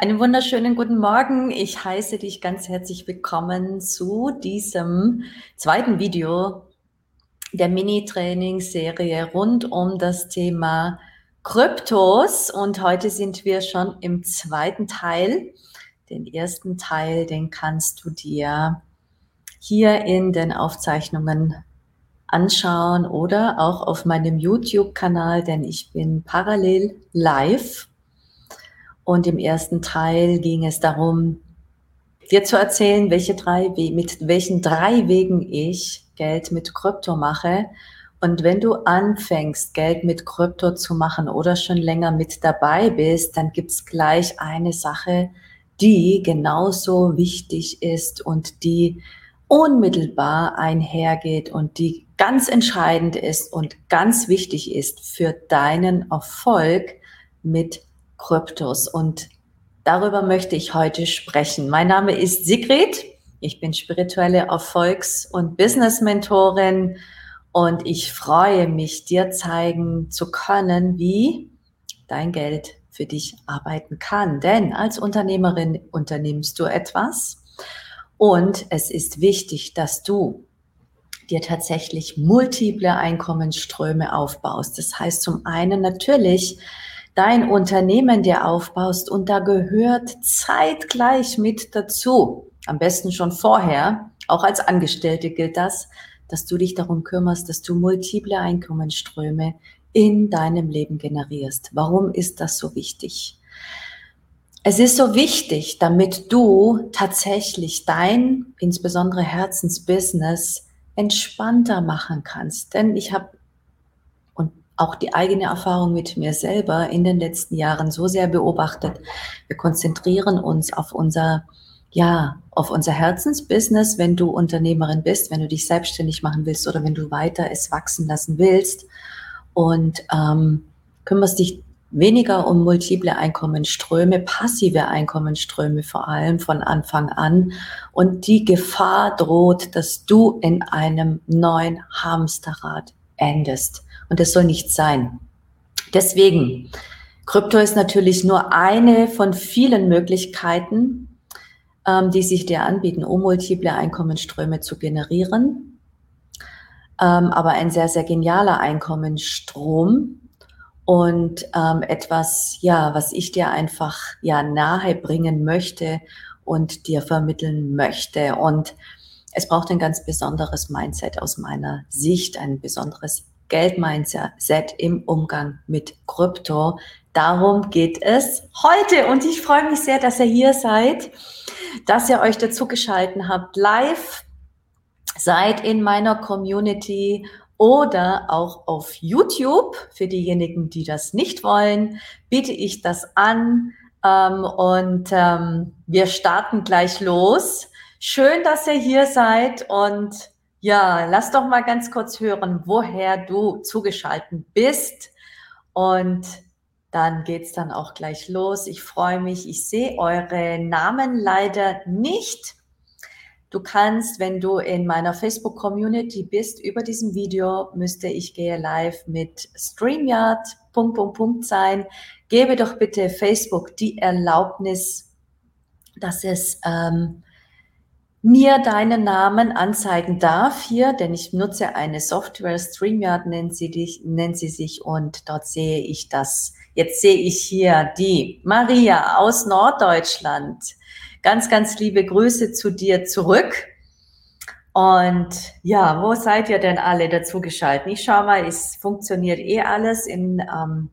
Einen wunderschönen guten Morgen. Ich heiße dich ganz herzlich willkommen zu diesem zweiten Video der Mini-Trainingsserie rund um das Thema Kryptos. Und heute sind wir schon im zweiten Teil. Den ersten Teil, den kannst du dir hier in den Aufzeichnungen anschauen oder auch auf meinem YouTube-Kanal, denn ich bin parallel live und im ersten Teil ging es darum, dir zu erzählen, welche drei, mit welchen drei Wegen ich Geld mit Krypto mache. Und wenn du anfängst, Geld mit Krypto zu machen oder schon länger mit dabei bist, dann gibt's gleich eine Sache, die genauso wichtig ist und die unmittelbar einhergeht und die ganz entscheidend ist und ganz wichtig ist für deinen Erfolg mit Kryptos. Und darüber möchte ich heute sprechen. Mein Name ist Sigrid. Ich bin spirituelle Erfolgs- und Business-Mentorin und ich freue mich, dir zeigen zu können, wie dein Geld für dich arbeiten kann. Denn als Unternehmerin unternimmst du etwas und es ist wichtig, dass du dir tatsächlich multiple Einkommensströme aufbaust. Das heißt zum einen natürlich, dein Unternehmen dir aufbaust und da gehört zeitgleich mit dazu, am besten schon vorher, auch als Angestellte gilt das, dass du dich darum kümmerst, dass du multiple Einkommensströme in deinem Leben generierst. Warum ist das so wichtig? Es ist so wichtig, damit du tatsächlich dein, insbesondere Herzensbusiness, entspannter machen kannst. Denn ich habe auch die eigene Erfahrung mit mir selber in den letzten Jahren so sehr beobachtet. Wir konzentrieren uns auf unser, ja, auf unser Herzensbusiness, wenn du Unternehmerin bist, wenn du dich selbstständig machen willst oder wenn du weiter es wachsen lassen willst und ähm, kümmerst dich weniger um multiple Einkommensströme, passive Einkommensströme vor allem von Anfang an. Und die Gefahr droht, dass du in einem neuen Hamsterrad endest. Und das soll nicht sein. Deswegen, Krypto ist natürlich nur eine von vielen Möglichkeiten, ähm, die sich dir anbieten, um multiple Einkommensströme zu generieren. Ähm, aber ein sehr, sehr genialer Einkommensstrom und ähm, etwas, ja, was ich dir einfach ja nahe bringen möchte und dir vermitteln möchte. Und es braucht ein ganz besonderes Mindset aus meiner Sicht, ein besonderes Geldmindset im Umgang mit Krypto. Darum geht es heute und ich freue mich sehr, dass ihr hier seid, dass ihr euch dazu geschalten habt, live seid in meiner Community oder auch auf YouTube. Für diejenigen, die das nicht wollen, biete ich das an ähm, und ähm, wir starten gleich los. Schön, dass ihr hier seid und ja, lass doch mal ganz kurz hören, woher du zugeschaltet bist. Und dann geht's dann auch gleich los. Ich freue mich. Ich sehe eure Namen leider nicht. Du kannst, wenn du in meiner Facebook-Community bist, über diesem Video müsste ich gehe live mit StreamYard, Punkt, Punkt, Punkt sein. Gebe doch bitte Facebook die Erlaubnis, dass es ähm, mir deinen Namen anzeigen darf hier, denn ich nutze eine Software, StreamYard nennt sie, dich, nennt sie sich und dort sehe ich das. Jetzt sehe ich hier die Maria aus Norddeutschland. Ganz, ganz liebe Grüße zu dir zurück. Und ja, wo seid ihr denn alle dazu geschaltet? Ich schaue mal, es funktioniert eh alles in ähm,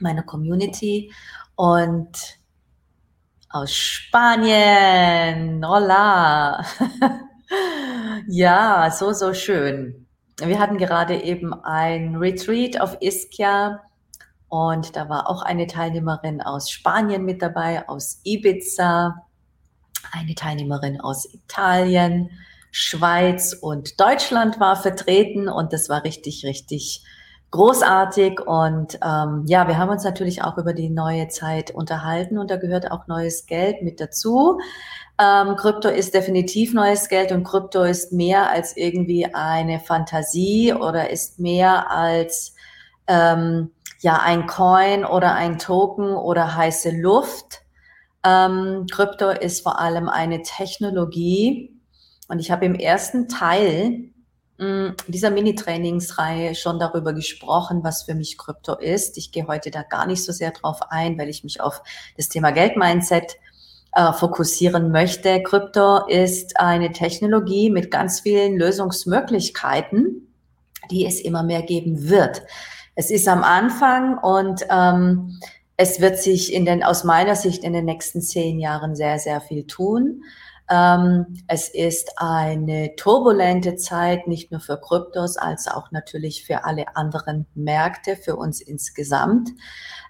meiner Community und aus Spanien. Hola. ja, so, so schön. Wir hatten gerade eben ein Retreat auf Ischia und da war auch eine Teilnehmerin aus Spanien mit dabei, aus Ibiza, eine Teilnehmerin aus Italien, Schweiz und Deutschland war vertreten und das war richtig, richtig großartig und ähm, ja, wir haben uns natürlich auch über die neue Zeit unterhalten und da gehört auch neues Geld mit dazu. Ähm, Krypto ist definitiv neues Geld und Krypto ist mehr als irgendwie eine Fantasie oder ist mehr als ähm, ja ein Coin oder ein Token oder heiße Luft. Ähm, Krypto ist vor allem eine Technologie und ich habe im ersten Teil dieser Mini-Trainingsreihe schon darüber gesprochen, was für mich Krypto ist. Ich gehe heute da gar nicht so sehr drauf ein, weil ich mich auf das Thema Geldmindset äh, fokussieren möchte. Krypto ist eine Technologie mit ganz vielen Lösungsmöglichkeiten, die es immer mehr geben wird. Es ist am Anfang und ähm, es wird sich in den, aus meiner Sicht in den nächsten zehn Jahren sehr, sehr viel tun. Ähm, es ist eine turbulente Zeit, nicht nur für Kryptos, als auch natürlich für alle anderen Märkte, für uns insgesamt.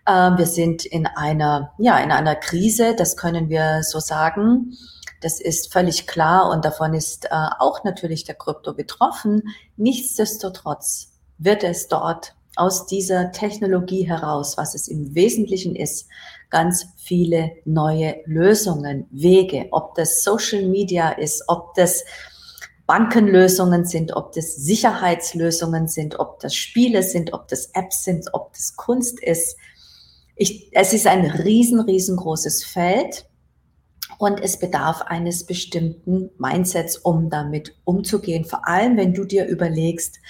Ähm, wir sind in einer, ja, in einer Krise, das können wir so sagen. Das ist völlig klar und davon ist äh, auch natürlich der Krypto betroffen. Nichtsdestotrotz wird es dort aus dieser Technologie heraus, was es im Wesentlichen ist, ganz viele neue Lösungen, Wege, ob das Social Media ist, ob das Bankenlösungen sind, ob das Sicherheitslösungen sind, ob das Spiele sind, ob das Apps sind, ob das Kunst ist. Ich, es ist ein riesen, riesengroßes Feld und es bedarf eines bestimmten Mindsets, um damit umzugehen. Vor allem, wenn du dir überlegst,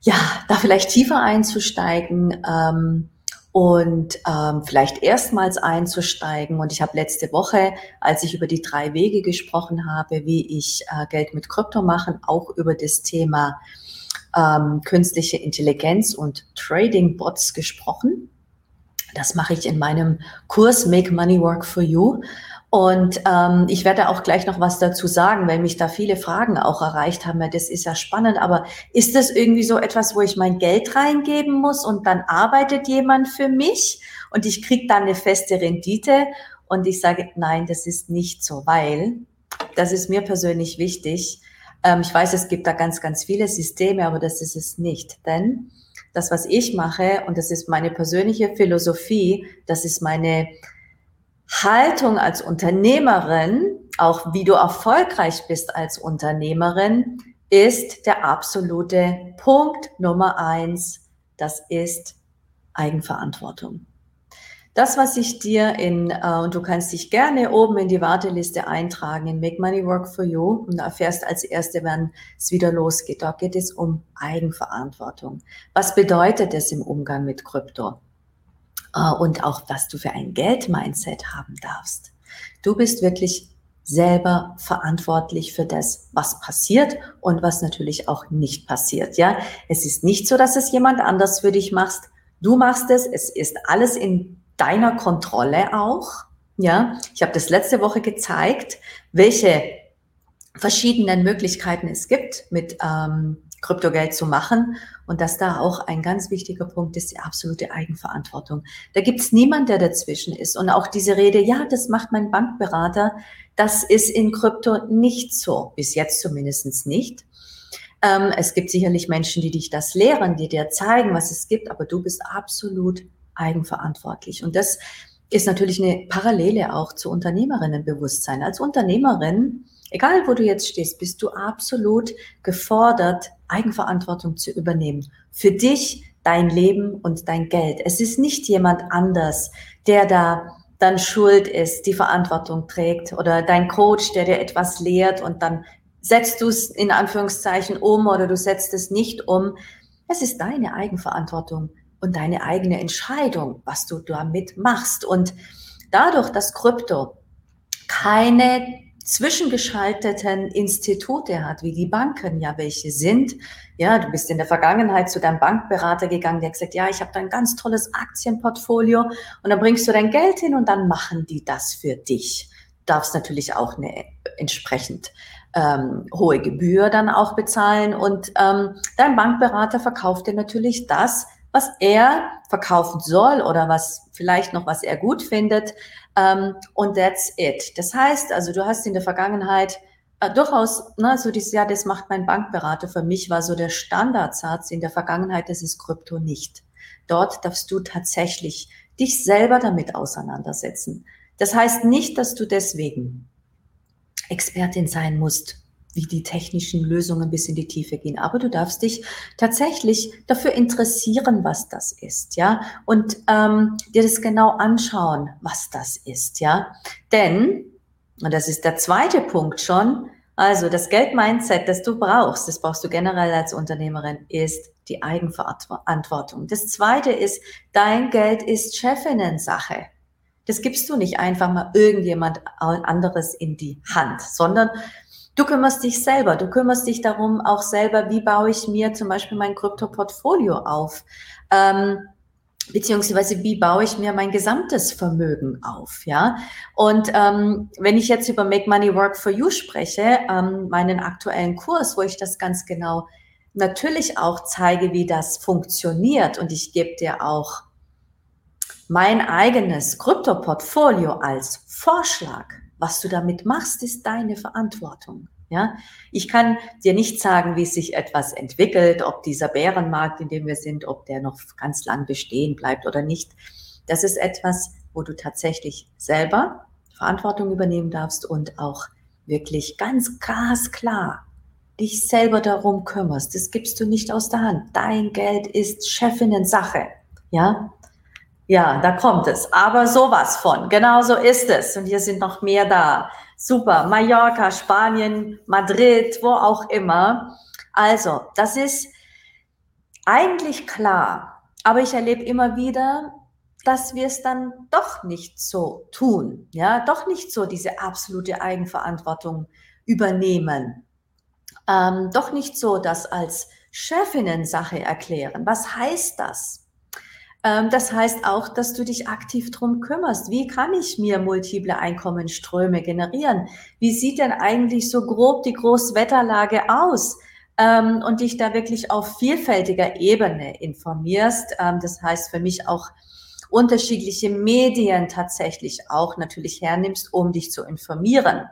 ja, da vielleicht tiefer einzusteigen ähm, und ähm, vielleicht erstmals einzusteigen. Und ich habe letzte Woche, als ich über die drei Wege gesprochen habe, wie ich äh, Geld mit Krypto machen, auch über das Thema ähm, künstliche Intelligenz und Trading Bots gesprochen. Das mache ich in meinem Kurs Make Money Work for You. Und ähm, ich werde auch gleich noch was dazu sagen, weil mich da viele Fragen auch erreicht haben. Das ist ja spannend, aber ist das irgendwie so etwas, wo ich mein Geld reingeben muss und dann arbeitet jemand für mich und ich kriege dann eine feste Rendite? Und ich sage, nein, das ist nicht so, weil das ist mir persönlich wichtig. Ähm, ich weiß, es gibt da ganz, ganz viele Systeme, aber das ist es nicht. Denn das, was ich mache, und das ist meine persönliche Philosophie, das ist meine Haltung als Unternehmerin, auch wie du erfolgreich bist als Unternehmerin, ist der absolute Punkt Nummer eins. Das ist Eigenverantwortung. Das, was ich dir in, äh, und du kannst dich gerne oben in die Warteliste eintragen, in Make Money Work for You, und erfährst als Erste, wenn es wieder losgeht. Da geht es um Eigenverantwortung. Was bedeutet es im Umgang mit Krypto? Äh, und auch, was du für ein Geld-Mindset haben darfst. Du bist wirklich selber verantwortlich für das, was passiert und was natürlich auch nicht passiert. Ja, es ist nicht so, dass es jemand anders für dich machst. Du machst es. Es ist alles in deiner Kontrolle auch. Ja, ich habe das letzte Woche gezeigt, welche verschiedenen Möglichkeiten es gibt, mit ähm, Kryptogeld zu machen. Und dass da auch ein ganz wichtiger Punkt ist, die absolute Eigenverantwortung. Da gibt es niemand, der dazwischen ist. Und auch diese Rede, ja, das macht mein Bankberater, das ist in Krypto nicht so, bis jetzt zumindest nicht. Ähm, es gibt sicherlich Menschen, die dich das lehren, die dir zeigen, was es gibt, aber du bist absolut eigenverantwortlich. Und das ist natürlich eine Parallele auch zu Unternehmerinnenbewusstsein. Als Unternehmerin Egal, wo du jetzt stehst, bist du absolut gefordert, Eigenverantwortung zu übernehmen. Für dich, dein Leben und dein Geld. Es ist nicht jemand anders, der da dann schuld ist, die Verantwortung trägt oder dein Coach, der dir etwas lehrt und dann setzt du es in Anführungszeichen um oder du setzt es nicht um. Es ist deine Eigenverantwortung und deine eigene Entscheidung, was du damit machst. Und dadurch, dass Krypto keine zwischengeschalteten Institute hat, wie die Banken ja welche sind. Ja, du bist in der Vergangenheit zu deinem Bankberater gegangen, der gesagt, ja, ich habe da ein ganz tolles Aktienportfolio und dann bringst du dein Geld hin und dann machen die das für dich. Du darfst natürlich auch eine entsprechend ähm, hohe Gebühr dann auch bezahlen und ähm, dein Bankberater verkauft dir natürlich das, was er verkaufen soll oder was vielleicht noch, was er gut findet. Ähm, und that's it. Das heißt, also du hast in der Vergangenheit äh, durchaus, ne, so dieses, ja, das macht mein Bankberater. Für mich war so der Standardsatz in der Vergangenheit, das ist Krypto nicht. Dort darfst du tatsächlich dich selber damit auseinandersetzen. Das heißt nicht, dass du deswegen Expertin sein musst. Wie die technischen Lösungen bis in die Tiefe gehen. Aber du darfst dich tatsächlich dafür interessieren, was das ist, ja, und ähm, dir das genau anschauen, was das ist, ja. Denn, und das ist der zweite Punkt schon, also das Geldmindset, das du brauchst, das brauchst du generell als Unternehmerin, ist die Eigenverantwortung. Das zweite ist, dein Geld ist Chefinnen-Sache. Das gibst du nicht einfach mal irgendjemand anderes in die Hand, sondern Du kümmerst dich selber. Du kümmerst dich darum auch selber, wie baue ich mir zum Beispiel mein Krypto-Portfolio auf? Ähm, beziehungsweise wie baue ich mir mein gesamtes Vermögen auf, ja? Und ähm, wenn ich jetzt über Make Money Work for You spreche, ähm, meinen aktuellen Kurs, wo ich das ganz genau natürlich auch zeige, wie das funktioniert und ich gebe dir auch mein eigenes Krypto-Portfolio als Vorschlag, was du damit machst, ist deine Verantwortung. Ja, ich kann dir nicht sagen, wie sich etwas entwickelt, ob dieser Bärenmarkt, in dem wir sind, ob der noch ganz lang bestehen bleibt oder nicht. Das ist etwas, wo du tatsächlich selber Verantwortung übernehmen darfst und auch wirklich ganz glasklar dich selber darum kümmerst. Das gibst du nicht aus der Hand. Dein Geld ist Chefinnen Sache. Ja, ja, da kommt es. Aber sowas von. Genau so ist es. Und hier sind noch mehr da. Super. Mallorca, Spanien, Madrid, wo auch immer. Also, das ist eigentlich klar. Aber ich erlebe immer wieder, dass wir es dann doch nicht so tun. Ja, doch nicht so diese absolute Eigenverantwortung übernehmen. Ähm, doch nicht so das als Chefinnen-Sache erklären. Was heißt das? Ähm, das heißt auch, dass du dich aktiv drum kümmerst. Wie kann ich mir multiple Einkommensströme generieren? Wie sieht denn eigentlich so grob die Großwetterlage aus? Ähm, und dich da wirklich auf vielfältiger Ebene informierst. Ähm, das heißt für mich auch unterschiedliche Medien tatsächlich auch natürlich hernimmst, um dich zu informieren.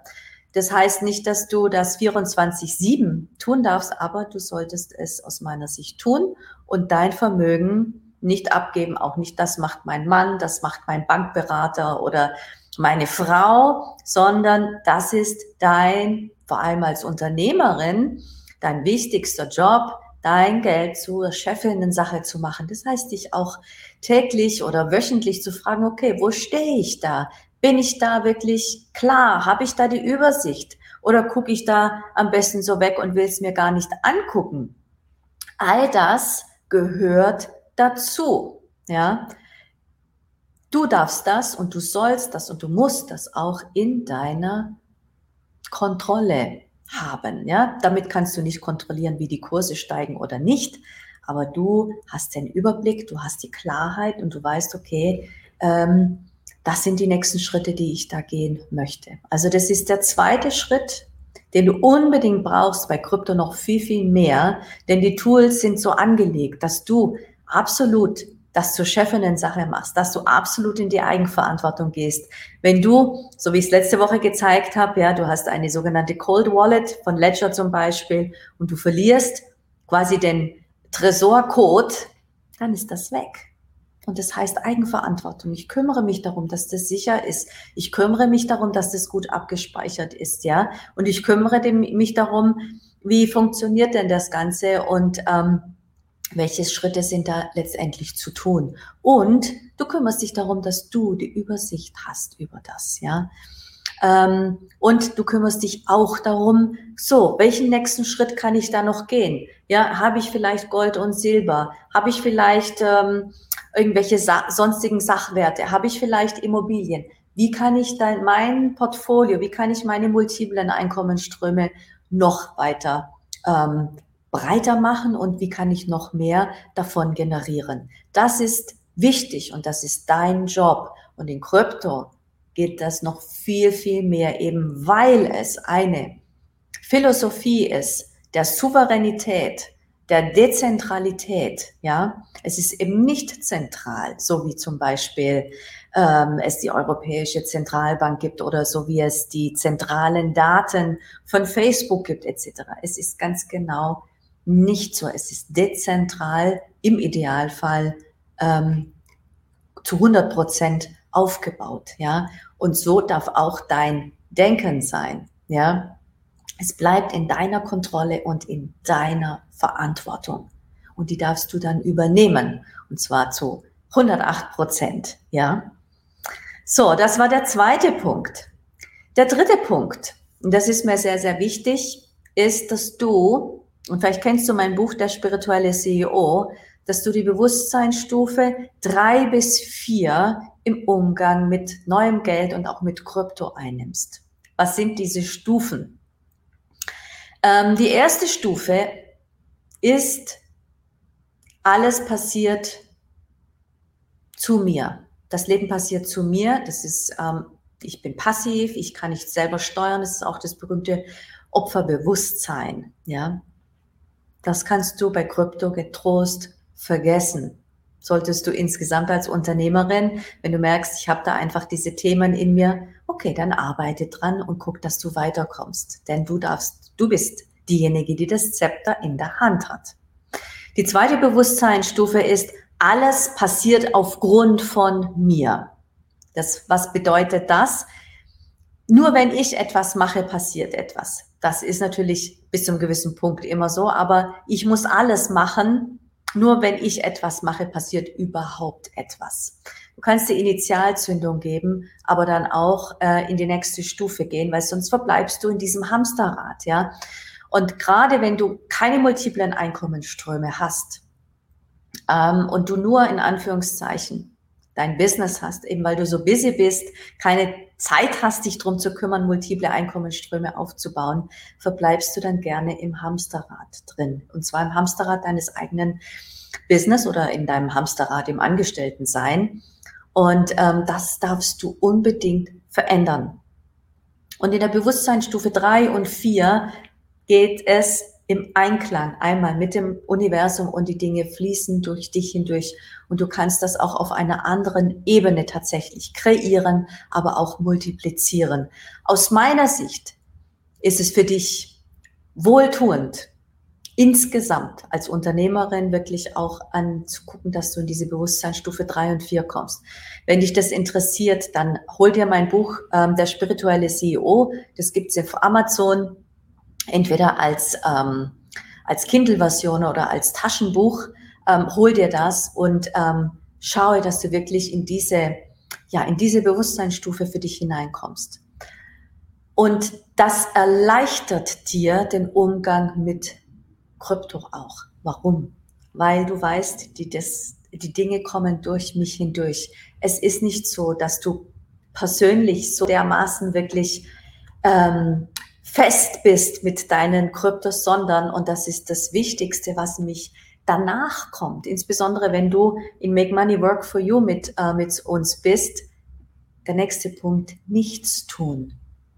Das heißt nicht, dass du das 24-7 tun darfst, aber du solltest es aus meiner Sicht tun und dein Vermögen nicht abgeben, auch nicht das macht mein Mann, das macht mein Bankberater oder meine Frau, sondern das ist dein, vor allem als Unternehmerin, dein wichtigster Job, dein Geld zur Chefinnen-Sache zu machen. Das heißt, dich auch täglich oder wöchentlich zu fragen, okay, wo stehe ich da? Bin ich da wirklich klar? Habe ich da die Übersicht? Oder gucke ich da am besten so weg und will es mir gar nicht angucken? All das gehört dazu. Ja, du darfst das und du sollst das und du musst das auch in deiner Kontrolle haben. Ja, damit kannst du nicht kontrollieren, wie die Kurse steigen oder nicht. Aber du hast den Überblick, du hast die Klarheit und du weißt, okay, ähm, das sind die nächsten Schritte, die ich da gehen möchte. Also das ist der zweite Schritt, den du unbedingt brauchst bei Krypto noch viel, viel mehr, denn die Tools sind so angelegt, dass du absolut das zur Chefinnen-Sache machst, dass du absolut in die Eigenverantwortung gehst. Wenn du, so wie ich es letzte Woche gezeigt habe, ja, du hast eine sogenannte Cold Wallet von Ledger zum Beispiel und du verlierst quasi den Tresorcode, dann ist das weg. Und das heißt Eigenverantwortung. Ich kümmere mich darum, dass das sicher ist. Ich kümmere mich darum, dass das gut abgespeichert ist, ja. Und ich kümmere mich darum, wie funktioniert denn das Ganze und ähm, welche Schritte sind da letztendlich zu tun. Und du kümmerst dich darum, dass du die Übersicht hast über das, ja. Ähm, und du kümmerst dich auch darum, so, welchen nächsten Schritt kann ich da noch gehen? Ja, habe ich vielleicht Gold und Silber? Habe ich vielleicht ähm, irgendwelche sa sonstigen Sachwerte? Habe ich vielleicht Immobilien? Wie kann ich dann mein Portfolio, wie kann ich meine multiplen Einkommensströme noch weiter ähm, breiter machen und wie kann ich noch mehr davon generieren. Das ist wichtig und das ist dein Job. Und in Krypto geht das noch viel, viel mehr, eben weil es eine Philosophie ist der Souveränität, der Dezentralität. Ja, es ist eben nicht zentral, so wie zum Beispiel ähm, es die Europäische Zentralbank gibt oder so wie es die zentralen Daten von Facebook gibt etc. Es ist ganz genau nicht so. Es ist dezentral im Idealfall ähm, zu 100 Prozent aufgebaut, ja. Und so darf auch dein Denken sein, ja. Es bleibt in deiner Kontrolle und in deiner Verantwortung. Und die darfst du dann übernehmen. Und zwar zu 108 Prozent, ja. So, das war der zweite Punkt. Der dritte Punkt, und das ist mir sehr, sehr wichtig, ist, dass du, und vielleicht kennst du mein Buch Der spirituelle CEO, dass du die Bewusstseinsstufe drei bis vier im Umgang mit neuem Geld und auch mit Krypto einnimmst. Was sind diese Stufen? Ähm, die erste Stufe ist, alles passiert zu mir. Das Leben passiert zu mir. Das ist, ähm, ich bin passiv, ich kann nicht selber steuern. Das ist auch das berühmte Opferbewusstsein. Ja, das kannst du bei Krypto getrost vergessen. Solltest du insgesamt als Unternehmerin, wenn du merkst, ich habe da einfach diese Themen in mir, okay, dann arbeite dran und guck, dass du weiterkommst. Denn du darfst, du bist diejenige, die das Zepter in der Hand hat. Die zweite Bewusstseinsstufe ist, alles passiert aufgrund von mir. Das, was bedeutet das? Nur wenn ich etwas mache, passiert etwas. Das ist natürlich bis zum gewissen Punkt immer so, aber ich muss alles machen. Nur wenn ich etwas mache, passiert überhaupt etwas. Du kannst die Initialzündung geben, aber dann auch äh, in die nächste Stufe gehen, weil sonst verbleibst du in diesem Hamsterrad, ja. Und gerade wenn du keine multiplen Einkommensströme hast, ähm, und du nur in Anführungszeichen dein Business hast, eben weil du so busy bist, keine Zeit hast, dich drum zu kümmern, multiple Einkommensströme aufzubauen, verbleibst du dann gerne im Hamsterrad drin. Und zwar im Hamsterrad deines eigenen Business oder in deinem Hamsterrad im Angestelltensein. Und ähm, das darfst du unbedingt verändern. Und in der Bewusstseinsstufe drei und vier geht es im Einklang einmal mit dem Universum und die Dinge fließen durch dich hindurch und du kannst das auch auf einer anderen Ebene tatsächlich kreieren, aber auch multiplizieren. Aus meiner Sicht ist es für dich wohltuend, insgesamt als Unternehmerin wirklich auch anzugucken, dass du in diese Bewusstseinsstufe drei und vier kommst. Wenn dich das interessiert, dann hol dir mein Buch ähm, Der spirituelle CEO. Das gibt's auf Amazon entweder als, ähm, als Kindle-Version oder als Taschenbuch. Ähm, hol dir das und ähm, schaue, dass du wirklich in diese, ja, in diese Bewusstseinsstufe für dich hineinkommst. Und das erleichtert dir den Umgang mit Krypto auch. Warum? Weil du weißt, die, das, die Dinge kommen durch mich hindurch. Es ist nicht so, dass du persönlich so dermaßen wirklich ähm, fest bist mit deinen Kryptos, sondern, und das ist das Wichtigste, was mich danach kommt, insbesondere wenn du in Make Money Work for You mit, äh, mit uns bist, der nächste Punkt, nichts tun.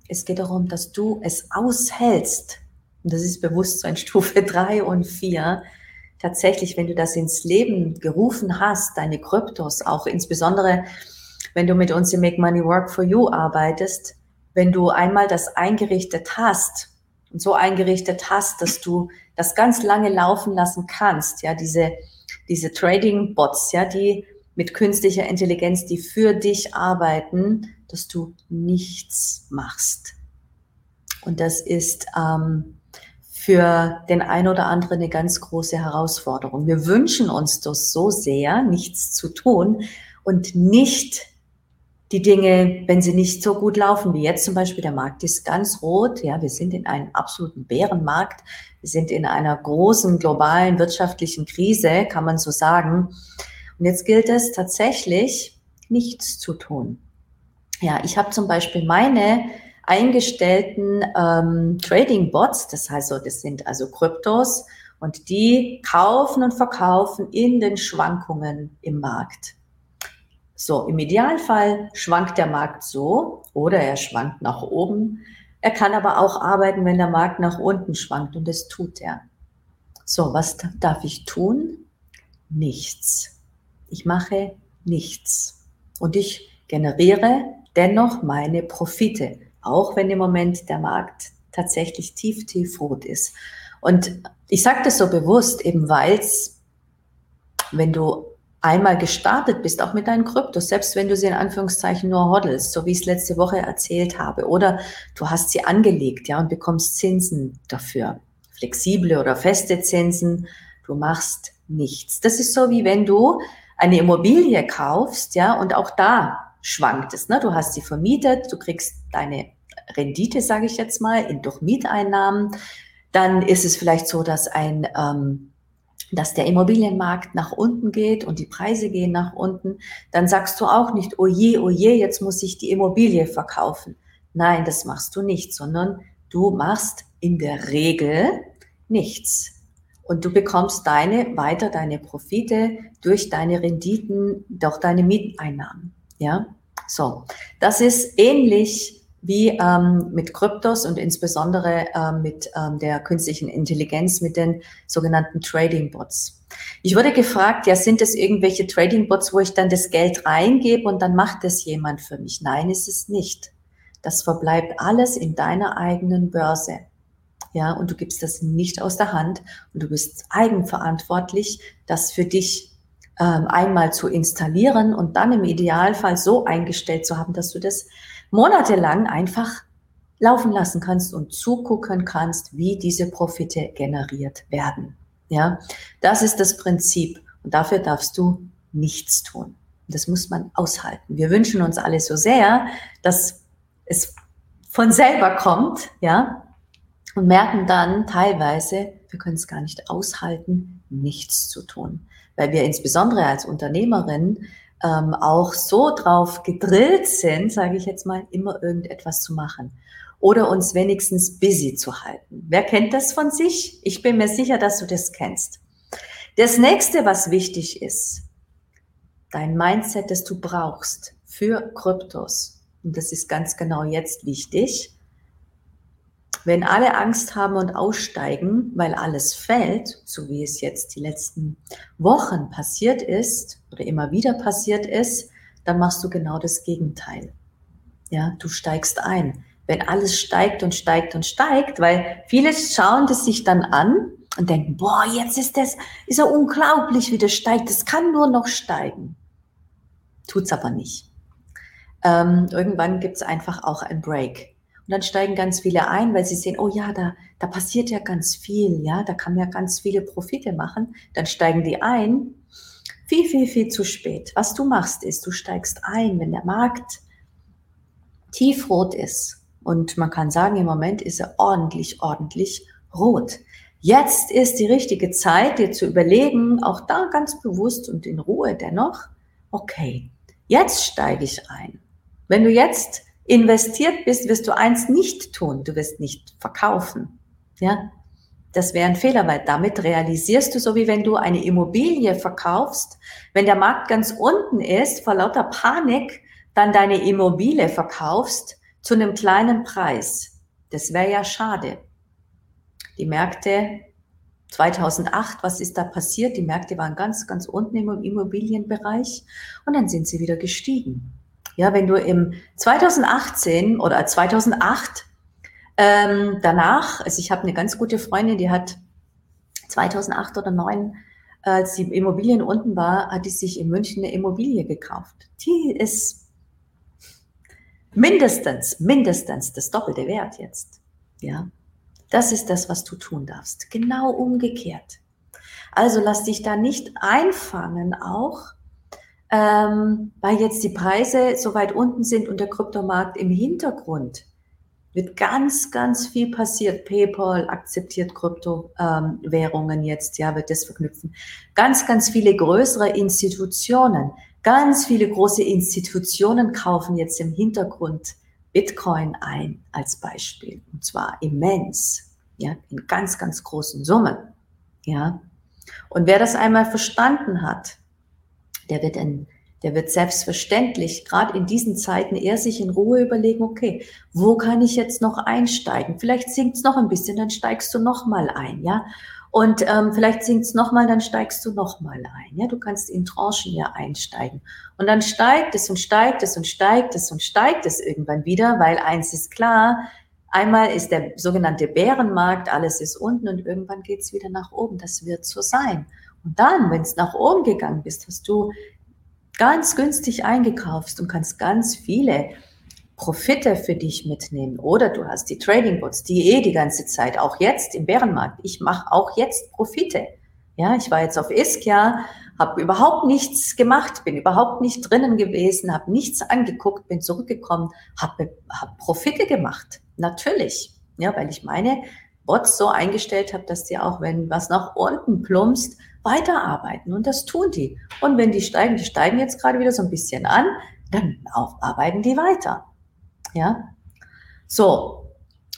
Es geht darum, dass du es aushältst, und das ist Bewusstsein Stufe drei und vier. Tatsächlich, wenn du das ins Leben gerufen hast, deine Kryptos, auch insbesondere, wenn du mit uns im Make Money Work for You arbeitest, wenn du einmal das eingerichtet hast und so eingerichtet hast, dass du das ganz lange laufen lassen kannst, ja, diese, diese Trading Bots, ja, die mit künstlicher Intelligenz, die für dich arbeiten, dass du nichts machst. Und das ist ähm, für den ein oder anderen eine ganz große Herausforderung. Wir wünschen uns das so sehr, nichts zu tun und nicht die Dinge, wenn sie nicht so gut laufen wie jetzt zum Beispiel, der Markt ist ganz rot. Ja, wir sind in einem absoluten Bärenmarkt. Wir sind in einer großen globalen wirtschaftlichen Krise, kann man so sagen. Und jetzt gilt es tatsächlich, nichts zu tun. Ja, ich habe zum Beispiel meine eingestellten ähm, Trading Bots, das heißt so, das sind also Kryptos und die kaufen und verkaufen in den Schwankungen im Markt. So, im Idealfall schwankt der Markt so oder er schwankt nach oben. Er kann aber auch arbeiten, wenn der Markt nach unten schwankt und das tut er. So, was darf ich tun? Nichts. Ich mache nichts. Und ich generiere dennoch meine Profite, auch wenn im Moment der Markt tatsächlich tief, tief rot ist. Und ich sage das so bewusst, eben weil es, wenn du einmal gestartet bist, auch mit deinen Kryptos, selbst wenn du sie in Anführungszeichen nur hoddelst, so wie ich es letzte Woche erzählt habe, oder du hast sie angelegt, ja, und bekommst Zinsen dafür, flexible oder feste Zinsen, du machst nichts. Das ist so wie wenn du eine Immobilie kaufst, ja, und auch da schwankt es, ne? Du hast sie vermietet, du kriegst deine Rendite, sage ich jetzt mal, in, durch Mieteinnahmen, dann ist es vielleicht so, dass ein ähm, dass der Immobilienmarkt nach unten geht und die Preise gehen nach unten, dann sagst du auch nicht, oh je, oh je, jetzt muss ich die Immobilie verkaufen. Nein, das machst du nicht, sondern du machst in der Regel nichts. Und du bekommst deine, weiter deine Profite durch deine Renditen, durch deine Mieteinnahmen. Ja, so. Das ist ähnlich wie ähm, mit Kryptos und insbesondere ähm, mit ähm, der künstlichen Intelligenz, mit den sogenannten Trading Bots. Ich wurde gefragt, ja, sind es irgendwelche Trading Bots, wo ich dann das Geld reingebe und dann macht es jemand für mich? Nein, ist es nicht. Das verbleibt alles in deiner eigenen Börse. Ja, und du gibst das nicht aus der Hand und du bist eigenverantwortlich, das für dich ähm, einmal zu installieren und dann im Idealfall so eingestellt zu haben, dass du das monatelang einfach laufen lassen kannst und zugucken kannst, wie diese Profite generiert werden. Ja, das ist das Prinzip und dafür darfst du nichts tun. Das muss man aushalten. Wir wünschen uns alle so sehr, dass es von selber kommt, ja, und merken dann teilweise, wir können es gar nicht aushalten, nichts zu tun, weil wir insbesondere als Unternehmerin ähm, auch so drauf gedrillt sind, sage ich jetzt mal, immer irgendetwas zu machen oder uns wenigstens busy zu halten. Wer kennt das von sich? Ich bin mir sicher, dass du das kennst. Das nächste, was wichtig ist, dein Mindset, das du brauchst für Kryptos. Und das ist ganz genau jetzt wichtig. Wenn alle Angst haben und aussteigen, weil alles fällt, so wie es jetzt die letzten Wochen passiert ist oder immer wieder passiert ist, dann machst du genau das Gegenteil. Ja, du steigst ein. Wenn alles steigt und steigt und steigt, weil viele schauen das sich dann an und denken, boah, jetzt ist das, ist ja unglaublich, wie das steigt. Das kann nur noch steigen. Tut's aber nicht. Ähm, irgendwann gibt's einfach auch ein Break. Und dann steigen ganz viele ein, weil sie sehen, oh ja, da, da passiert ja ganz viel, ja, da kann man ja ganz viele Profite machen. Dann steigen die ein. Viel, viel, viel zu spät. Was du machst, ist, du steigst ein, wenn der Markt tiefrot ist. Und man kann sagen, im Moment ist er ordentlich, ordentlich rot. Jetzt ist die richtige Zeit, dir zu überlegen, auch da ganz bewusst und in Ruhe dennoch, okay, jetzt steige ich ein. Wenn du jetzt investiert bist, wirst du eins nicht tun. Du wirst nicht verkaufen. Ja, das wäre ein Fehler, weil damit realisierst du, so wie wenn du eine Immobilie verkaufst, wenn der Markt ganz unten ist, vor lauter Panik dann deine Immobilie verkaufst zu einem kleinen Preis. Das wäre ja schade. Die Märkte 2008, was ist da passiert? Die Märkte waren ganz, ganz unten im Immobilienbereich und dann sind sie wieder gestiegen. Ja, wenn du im 2018 oder 2008 ähm, danach, also ich habe eine ganz gute Freundin, die hat 2008 oder 2009, als die Immobilien unten war, hat die sich in München eine Immobilie gekauft. Die ist mindestens, mindestens das doppelte Wert jetzt. Ja, das ist das, was du tun darfst. Genau umgekehrt. Also lass dich da nicht einfangen auch ähm, weil jetzt die Preise so weit unten sind und der Kryptomarkt im Hintergrund wird ganz, ganz viel passiert. PayPal akzeptiert Kryptowährungen ähm, jetzt, ja, wird das verknüpfen. Ganz, ganz viele größere Institutionen, ganz viele große Institutionen kaufen jetzt im Hintergrund Bitcoin ein als Beispiel. Und zwar immens, ja, in ganz, ganz großen Summen, ja. Und wer das einmal verstanden hat, der wird ein der wird selbstverständlich gerade in diesen Zeiten eher sich in Ruhe überlegen, okay, wo kann ich jetzt noch einsteigen? Vielleicht sinkt es noch ein bisschen, dann steigst du noch mal ein, ja. Und ähm, vielleicht sinkt es noch mal, dann steigst du noch mal ein, ja. Du kannst in Tranchen ja einsteigen und dann steigt es und steigt es und steigt es und steigt es irgendwann wieder, weil eins ist klar, Einmal ist der sogenannte Bärenmarkt, alles ist unten und irgendwann geht es wieder nach oben. Das wird so sein. Und dann, wenn es nach oben gegangen bist, hast du ganz günstig eingekauft und kannst ganz viele Profite für dich mitnehmen. Oder du hast die Trading Bots, die eh die ganze Zeit, auch jetzt im Bärenmarkt. Ich mache auch jetzt Profite. Ja, ich war jetzt auf Iskia, habe überhaupt nichts gemacht, bin überhaupt nicht drinnen gewesen, habe nichts angeguckt, bin zurückgekommen, habe hab Profite gemacht. Natürlich. Ja, weil ich meine Bots so eingestellt habe, dass die auch, wenn was nach unten plumpst, weiterarbeiten. Und das tun die. Und wenn die steigen, die steigen jetzt gerade wieder so ein bisschen an, dann arbeiten die weiter. Ja, so.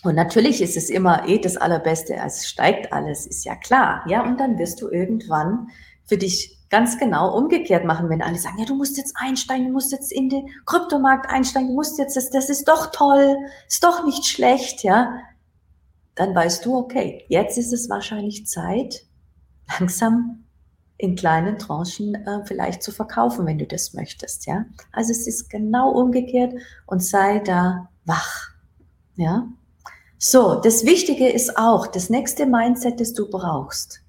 Und natürlich ist es immer eh das Allerbeste, es steigt alles, ist ja klar. Ja, und dann wirst du irgendwann für dich ganz genau umgekehrt machen, wenn alle sagen, ja, du musst jetzt einsteigen, du musst jetzt in den Kryptomarkt einsteigen, du musst jetzt, das, das ist doch toll, ist doch nicht schlecht, ja. Dann weißt du, okay, jetzt ist es wahrscheinlich Zeit, langsam in kleinen Tranchen äh, vielleicht zu verkaufen, wenn du das möchtest, ja. Also es ist genau umgekehrt und sei da wach, ja. So, das Wichtige ist auch, das nächste Mindset, das du brauchst,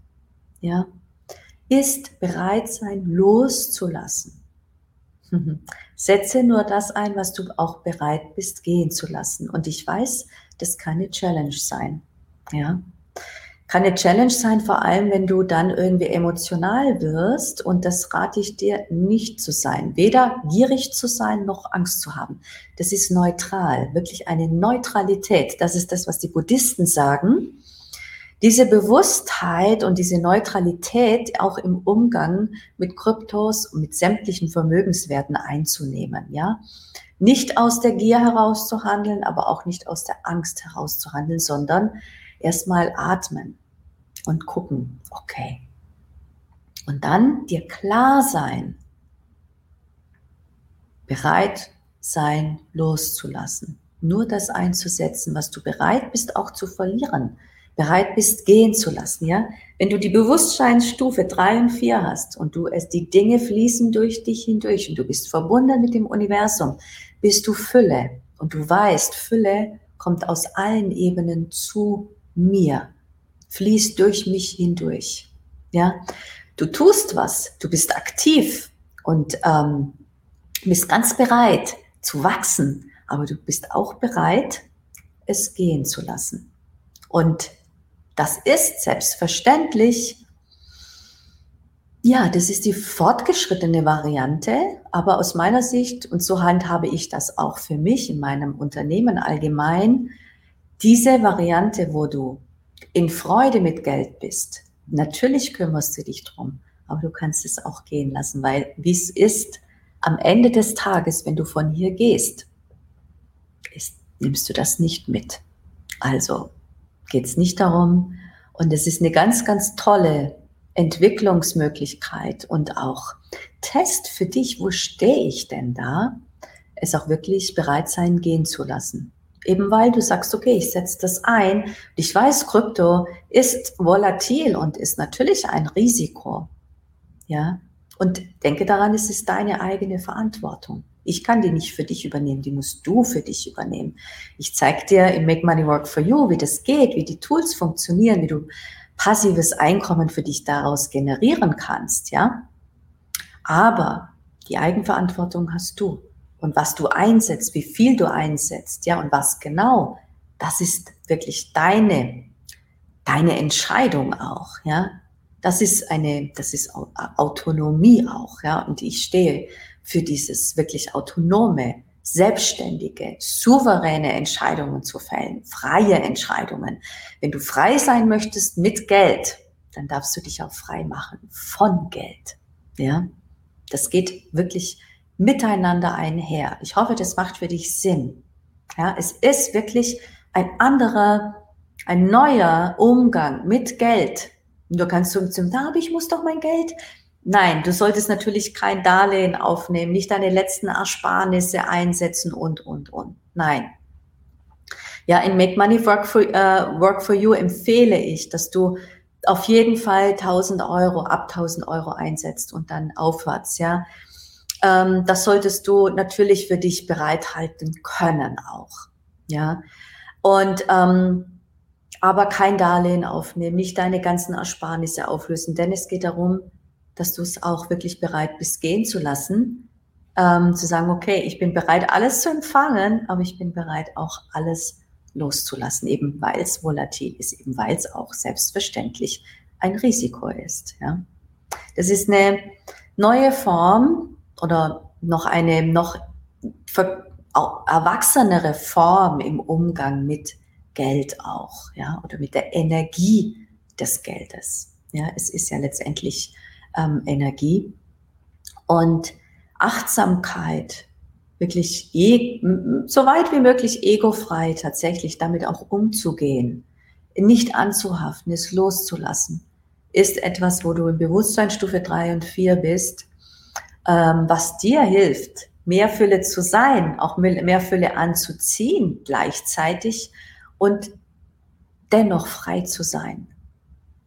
ja, ist bereit sein, loszulassen. Setze nur das ein, was du auch bereit bist, gehen zu lassen. Und ich weiß, das kann eine Challenge sein, ja kann eine Challenge sein, vor allem wenn du dann irgendwie emotional wirst. Und das rate ich dir nicht zu sein. Weder gierig zu sein, noch Angst zu haben. Das ist neutral, wirklich eine Neutralität. Das ist das, was die Buddhisten sagen. Diese Bewusstheit und diese Neutralität auch im Umgang mit Kryptos und mit sämtlichen Vermögenswerten einzunehmen, ja. Nicht aus der Gier heraus zu handeln, aber auch nicht aus der Angst heraus zu handeln, sondern erstmal atmen und gucken, okay. Und dann dir klar sein, bereit sein, loszulassen. Nur das einzusetzen, was du bereit bist auch zu verlieren, bereit bist gehen zu lassen, ja? Wenn du die Bewusstseinsstufe drei und vier hast und du es, die Dinge fließen durch dich hindurch und du bist verbunden mit dem Universum, bist du Fülle und du weißt, Fülle kommt aus allen Ebenen zu mir, fließt durch mich hindurch. Ja, du tust was, du bist aktiv und ähm, bist ganz bereit zu wachsen, aber du bist auch bereit, es gehen zu lassen. Und das ist selbstverständlich, ja, das ist die fortgeschrittene Variante, aber aus meiner Sicht, und so handhabe ich das auch für mich in meinem Unternehmen allgemein, diese Variante, wo du in Freude mit Geld bist, natürlich kümmerst du dich drum, aber du kannst es auch gehen lassen, weil wie es ist, am Ende des Tages, wenn du von hier gehst, ist, nimmst du das nicht mit. Also geht es nicht darum, und es ist eine ganz, ganz tolle Entwicklungsmöglichkeit und auch Test für dich, wo stehe ich denn da, es auch wirklich bereit sein, gehen zu lassen. Eben weil du sagst, okay, ich setze das ein. Ich weiß, Krypto ist volatil und ist natürlich ein Risiko. Ja. Und denke daran, es ist deine eigene Verantwortung. Ich kann die nicht für dich übernehmen, die musst du für dich übernehmen. Ich zeige dir im Make Money Work for You, wie das geht, wie die Tools funktionieren, wie du passives Einkommen für dich daraus generieren kannst, ja. Aber die Eigenverantwortung hast du und was du einsetzt, wie viel du einsetzt, ja, und was genau, das ist wirklich deine, deine Entscheidung auch, ja. Das ist eine, das ist Autonomie auch, ja, und ich stehe für dieses wirklich autonome, selbstständige, souveräne Entscheidungen zu fällen, freie Entscheidungen. Wenn du frei sein möchtest mit Geld, dann darfst du dich auch frei machen von Geld, ja. Das geht wirklich miteinander einher. Ich hoffe, das macht für dich Sinn. Ja, es ist wirklich ein anderer, ein neuer Umgang mit Geld. Und du kannst zum, zum, aber ich muss doch mein Geld. Nein, du solltest natürlich kein Darlehen aufnehmen, nicht deine letzten Ersparnisse einsetzen und, und, und. Nein. Ja, in Make Money Work for, uh, Work for You empfehle ich, dass du auf jeden Fall 1000 Euro, ab 1000 Euro einsetzt und dann aufwärts, ja. Ähm, das solltest du natürlich für dich bereithalten können auch. Ja. Und ähm, aber kein Darlehen aufnehmen, nicht deine ganzen Ersparnisse auflösen, denn es geht darum, dass du es auch wirklich bereit bist, gehen zu lassen, ähm, zu sagen, okay, ich bin bereit, alles zu empfangen, aber ich bin bereit, auch alles loszulassen, eben weil es volatil ist, eben weil es auch selbstverständlich ein Risiko ist. Ja. Das ist eine neue Form oder noch eine noch erwachsenere Form im Umgang mit Geld auch, ja, oder mit der Energie des Geldes. Ja, es ist ja letztendlich ähm, Energie und Achtsamkeit, wirklich e so weit wie möglich egofrei tatsächlich damit auch umzugehen, nicht anzuhaften, es loszulassen, ist etwas, wo du in Bewusstseinsstufe drei und vier bist, ähm, was dir hilft, mehr Fülle zu sein, auch mehr Fülle anzuziehen gleichzeitig und dennoch frei zu sein.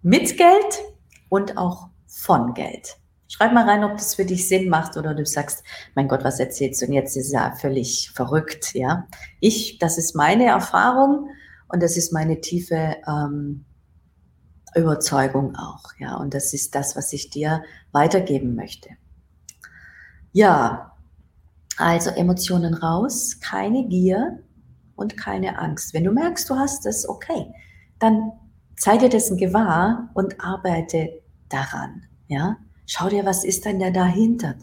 Mit Geld und auch von Geld. Schreib mal rein, ob das für dich Sinn macht oder du sagst, mein Gott, was erzählst du? Und jetzt ist ja völlig verrückt, ja. Ich, das ist meine Erfahrung und das ist meine tiefe ähm, Überzeugung auch, ja. Und das ist das, was ich dir weitergeben möchte. Ja, also Emotionen raus, keine Gier und keine Angst. Wenn du merkst, du hast es, okay, dann sei dir dessen gewahr und arbeite daran, ja. Schau dir, was ist denn da dahinter?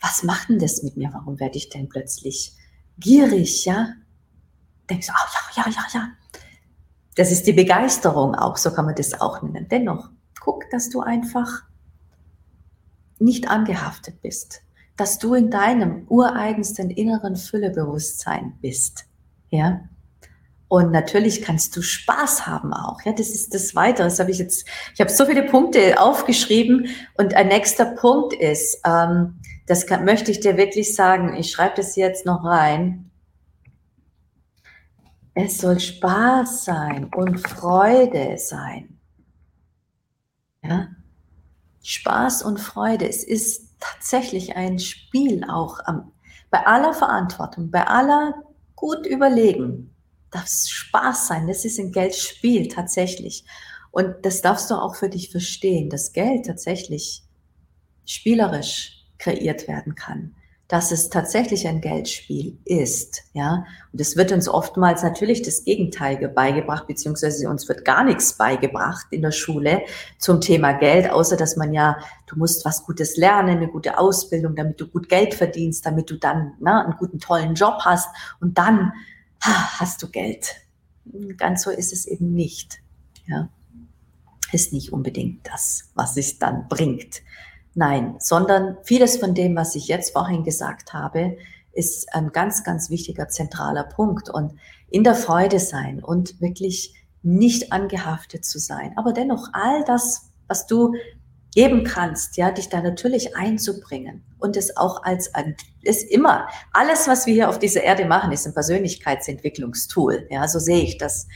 Was macht denn das mit mir? Warum werde ich denn plötzlich gierig, ja? Denkst du, oh, ja, ja, ja, ja. Das ist die Begeisterung auch, so kann man das auch nennen. Dennoch, guck, dass du einfach nicht angehaftet bist, dass du in deinem ureigensten inneren Füllebewusstsein bist, ja? Und natürlich kannst du Spaß haben auch. Ja, das ist das Weitere. Das habe ich jetzt, ich habe so viele Punkte aufgeschrieben. Und ein nächster Punkt ist, ähm, das kann, möchte ich dir wirklich sagen. Ich schreibe das jetzt noch rein. Es soll Spaß sein und Freude sein. Ja? Spaß und Freude. Es ist tatsächlich ein Spiel auch am, bei aller Verantwortung, bei aller gut überlegen darf Spaß sein. Das ist ein Geldspiel tatsächlich. Und das darfst du auch für dich verstehen, dass Geld tatsächlich spielerisch kreiert werden kann. Dass es tatsächlich ein Geldspiel ist, ja. Und es wird uns oftmals natürlich das Gegenteil beigebracht, beziehungsweise uns wird gar nichts beigebracht in der Schule zum Thema Geld, außer dass man ja, du musst was Gutes lernen, eine gute Ausbildung, damit du gut Geld verdienst, damit du dann na, einen guten, tollen Job hast und dann hast du Geld. Ganz so ist es eben nicht. Ja. Ist nicht unbedingt das, was es dann bringt. Nein, sondern vieles von dem, was ich jetzt vorhin gesagt habe, ist ein ganz, ganz wichtiger zentraler Punkt. Und in der Freude sein und wirklich nicht angehaftet zu sein, aber dennoch all das, was du geben kannst, ja, dich da natürlich einzubringen und es auch als ist immer, alles, was wir hier auf dieser Erde machen, ist ein Persönlichkeitsentwicklungstool, ja, so sehe ich das.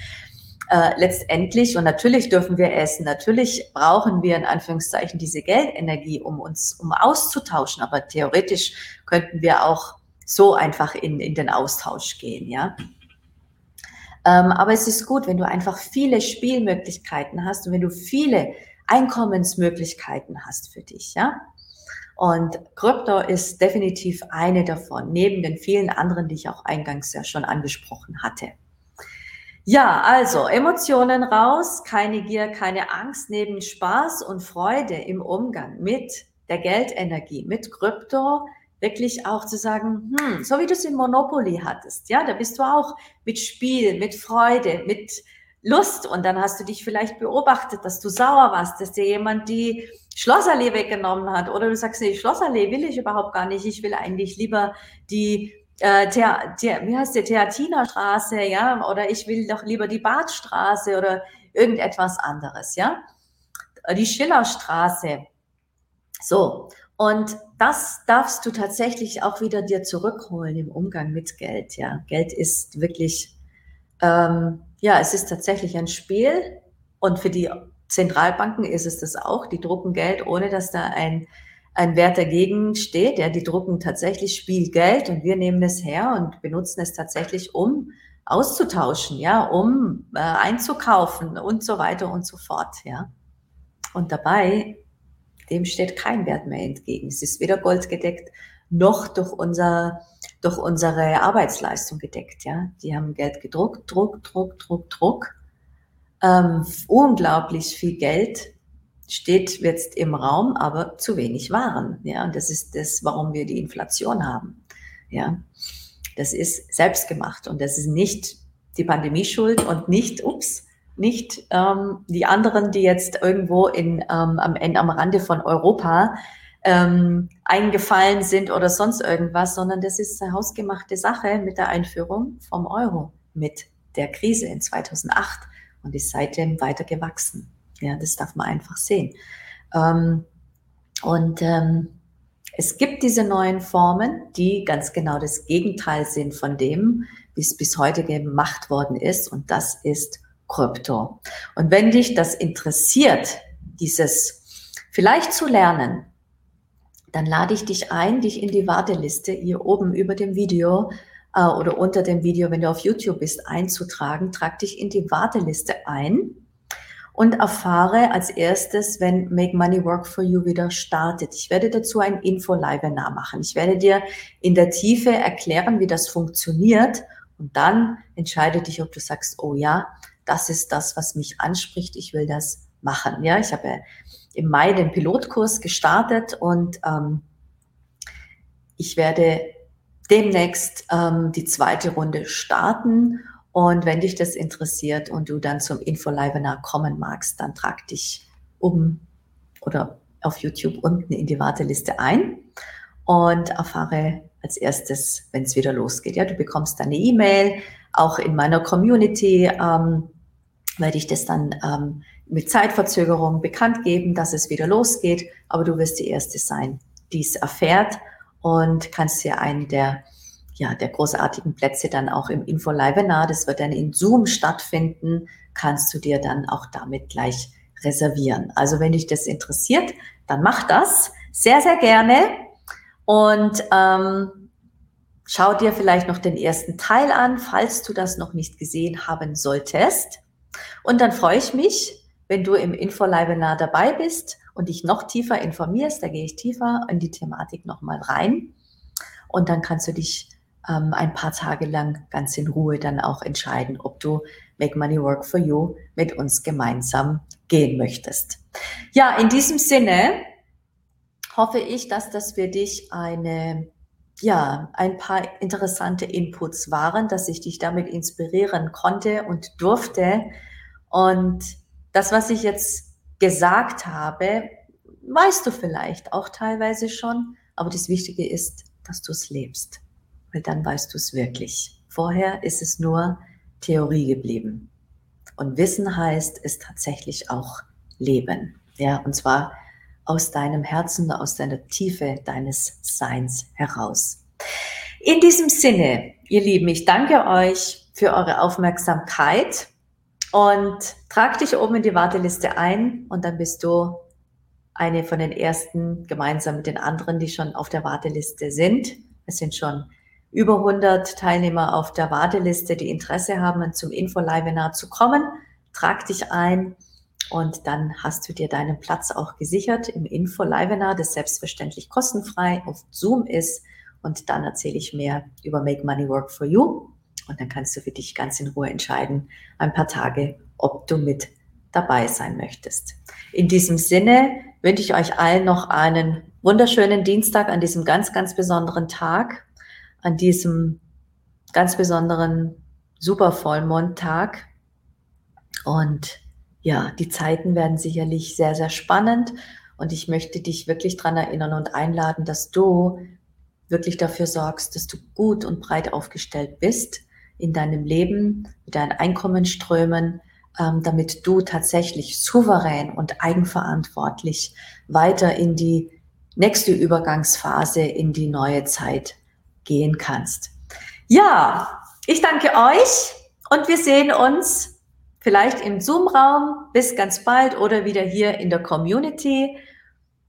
Äh, letztendlich, und natürlich dürfen wir essen, natürlich brauchen wir in Anführungszeichen diese Geldenergie, um uns, um auszutauschen, aber theoretisch könnten wir auch so einfach in, in den Austausch gehen, ja. Ähm, aber es ist gut, wenn du einfach viele Spielmöglichkeiten hast und wenn du viele Einkommensmöglichkeiten hast für dich, ja. Und Krypto ist definitiv eine davon, neben den vielen anderen, die ich auch eingangs ja schon angesprochen hatte. Ja, also Emotionen raus, keine Gier, keine Angst, neben Spaß und Freude im Umgang mit der Geldenergie, mit Krypto, wirklich auch zu sagen, hm, so wie du es in Monopoly hattest, ja, da bist du auch mit Spiel, mit Freude, mit Lust und dann hast du dich vielleicht beobachtet, dass du sauer warst, dass dir jemand die Schlossallee weggenommen hat oder du sagst, nee, Schlossallee will ich überhaupt gar nicht, ich will eigentlich lieber die äh, Thea, Thea, wie heißt die Theatinerstraße, ja, oder ich will doch lieber die Badstraße oder irgendetwas anderes, ja, die Schillerstraße. So, und das darfst du tatsächlich auch wieder dir zurückholen im Umgang mit Geld, ja. Geld ist wirklich ähm, ja, es ist tatsächlich ein Spiel und für die Zentralbanken ist es das auch. Die drucken Geld, ohne dass da ein, ein Wert dagegen steht. Ja, die drucken tatsächlich Spielgeld und wir nehmen es her und benutzen es tatsächlich, um auszutauschen, ja, um äh, einzukaufen und so weiter und so fort, ja. Und dabei, dem steht kein Wert mehr entgegen. Es ist weder goldgedeckt noch durch unser, durch unsere Arbeitsleistung gedeckt, ja. Die haben Geld gedruckt, Druck, Druck, Druck, Druck. Ähm, unglaublich viel Geld steht jetzt im Raum, aber zu wenig Waren, ja. Und das ist das, warum wir die Inflation haben, ja. Das ist selbstgemacht und das ist nicht die Pandemie schuld und nicht, ups, nicht ähm, die anderen, die jetzt irgendwo in, ähm, am Ende, am Rande von Europa ähm, eingefallen sind oder sonst irgendwas, sondern das ist eine hausgemachte Sache mit der Einführung vom Euro, mit der Krise in 2008 und ist seitdem weiter gewachsen. Ja, das darf man einfach sehen. Ähm, und ähm, es gibt diese neuen Formen, die ganz genau das Gegenteil sind von dem, wie es bis heute gemacht worden ist. Und das ist Krypto. Und wenn dich das interessiert, dieses vielleicht zu lernen, dann lade ich dich ein, dich in die Warteliste hier oben über dem Video äh, oder unter dem Video, wenn du auf YouTube bist, einzutragen. Trag dich in die Warteliste ein und erfahre als erstes, wenn Make Money Work for You wieder startet. Ich werde dazu ein Info-Webinar machen. Ich werde dir in der Tiefe erklären, wie das funktioniert und dann entscheide dich, ob du sagst, oh ja, das ist das, was mich anspricht. Ich will das machen. Ja, ich habe im Mai den Pilotkurs gestartet und ähm, ich werde demnächst ähm, die zweite Runde starten und wenn dich das interessiert und du dann zum Info-Webinar kommen magst, dann trag dich um oder auf YouTube unten in die Warteliste ein und erfahre als erstes, wenn es wieder losgeht. Ja, du bekommst deine E-Mail, auch in meiner Community ähm, werde ich das dann ähm, mit Zeitverzögerung bekannt geben, dass es wieder losgeht, aber du wirst die Erste sein, die es erfährt und kannst dir einen der ja, der großartigen Plätze dann auch im Info-Webinar. Das wird dann in Zoom stattfinden, kannst du dir dann auch damit gleich reservieren. Also wenn dich das interessiert, dann mach das sehr, sehr gerne und ähm, schau dir vielleicht noch den ersten Teil an, falls du das noch nicht gesehen haben solltest. Und dann freue ich mich, wenn du im Info-Webinar dabei bist und dich noch tiefer informierst. Da gehe ich tiefer in die Thematik nochmal rein. Und dann kannst du dich ähm, ein paar Tage lang ganz in Ruhe dann auch entscheiden, ob du Make Money Work for You mit uns gemeinsam gehen möchtest. Ja, in diesem Sinne hoffe ich, dass das für dich eine ja, ein paar interessante Inputs waren, dass ich dich damit inspirieren konnte und durfte. Und das, was ich jetzt gesagt habe, weißt du vielleicht auch teilweise schon, aber das Wichtige ist, dass du es lebst weil dann weißt du es wirklich. Vorher ist es nur Theorie geblieben. Und Wissen heißt es tatsächlich auch Leben. Ja, und zwar aus deinem Herzen, aus deiner Tiefe deines Seins heraus. In diesem Sinne, ihr Lieben, ich danke euch für eure Aufmerksamkeit und trag dich oben in die Warteliste ein und dann bist du eine von den ersten gemeinsam mit den anderen, die schon auf der Warteliste sind. Es sind schon über 100 Teilnehmer auf der Warteliste, die Interesse haben, zum Info-Webinar zu kommen. Trag dich ein und dann hast du dir deinen Platz auch gesichert im Info-Webinar, das selbstverständlich kostenfrei auf Zoom ist. Und dann erzähle ich mehr über Make Money Work for You. Und dann kannst du für dich ganz in Ruhe entscheiden, ein paar Tage, ob du mit dabei sein möchtest. In diesem Sinne wünsche ich euch allen noch einen wunderschönen Dienstag an diesem ganz, ganz besonderen Tag an diesem ganz besonderen Supervollmondtag. Und ja, die Zeiten werden sicherlich sehr, sehr spannend. Und ich möchte dich wirklich daran erinnern und einladen, dass du wirklich dafür sorgst, dass du gut und breit aufgestellt bist in deinem Leben, mit deinen Einkommensströmen, ähm, damit du tatsächlich souverän und eigenverantwortlich weiter in die nächste Übergangsphase, in die neue Zeit gehen kannst. Ja, ich danke euch und wir sehen uns vielleicht im Zoom-Raum. Bis ganz bald oder wieder hier in der Community.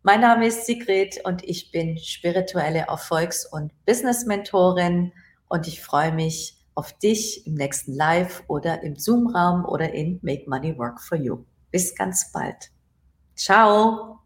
Mein Name ist Sigrid und ich bin spirituelle Erfolgs- und Business-Mentorin und ich freue mich auf dich im nächsten Live oder im Zoom-Raum oder in Make Money Work for You. Bis ganz bald. Ciao!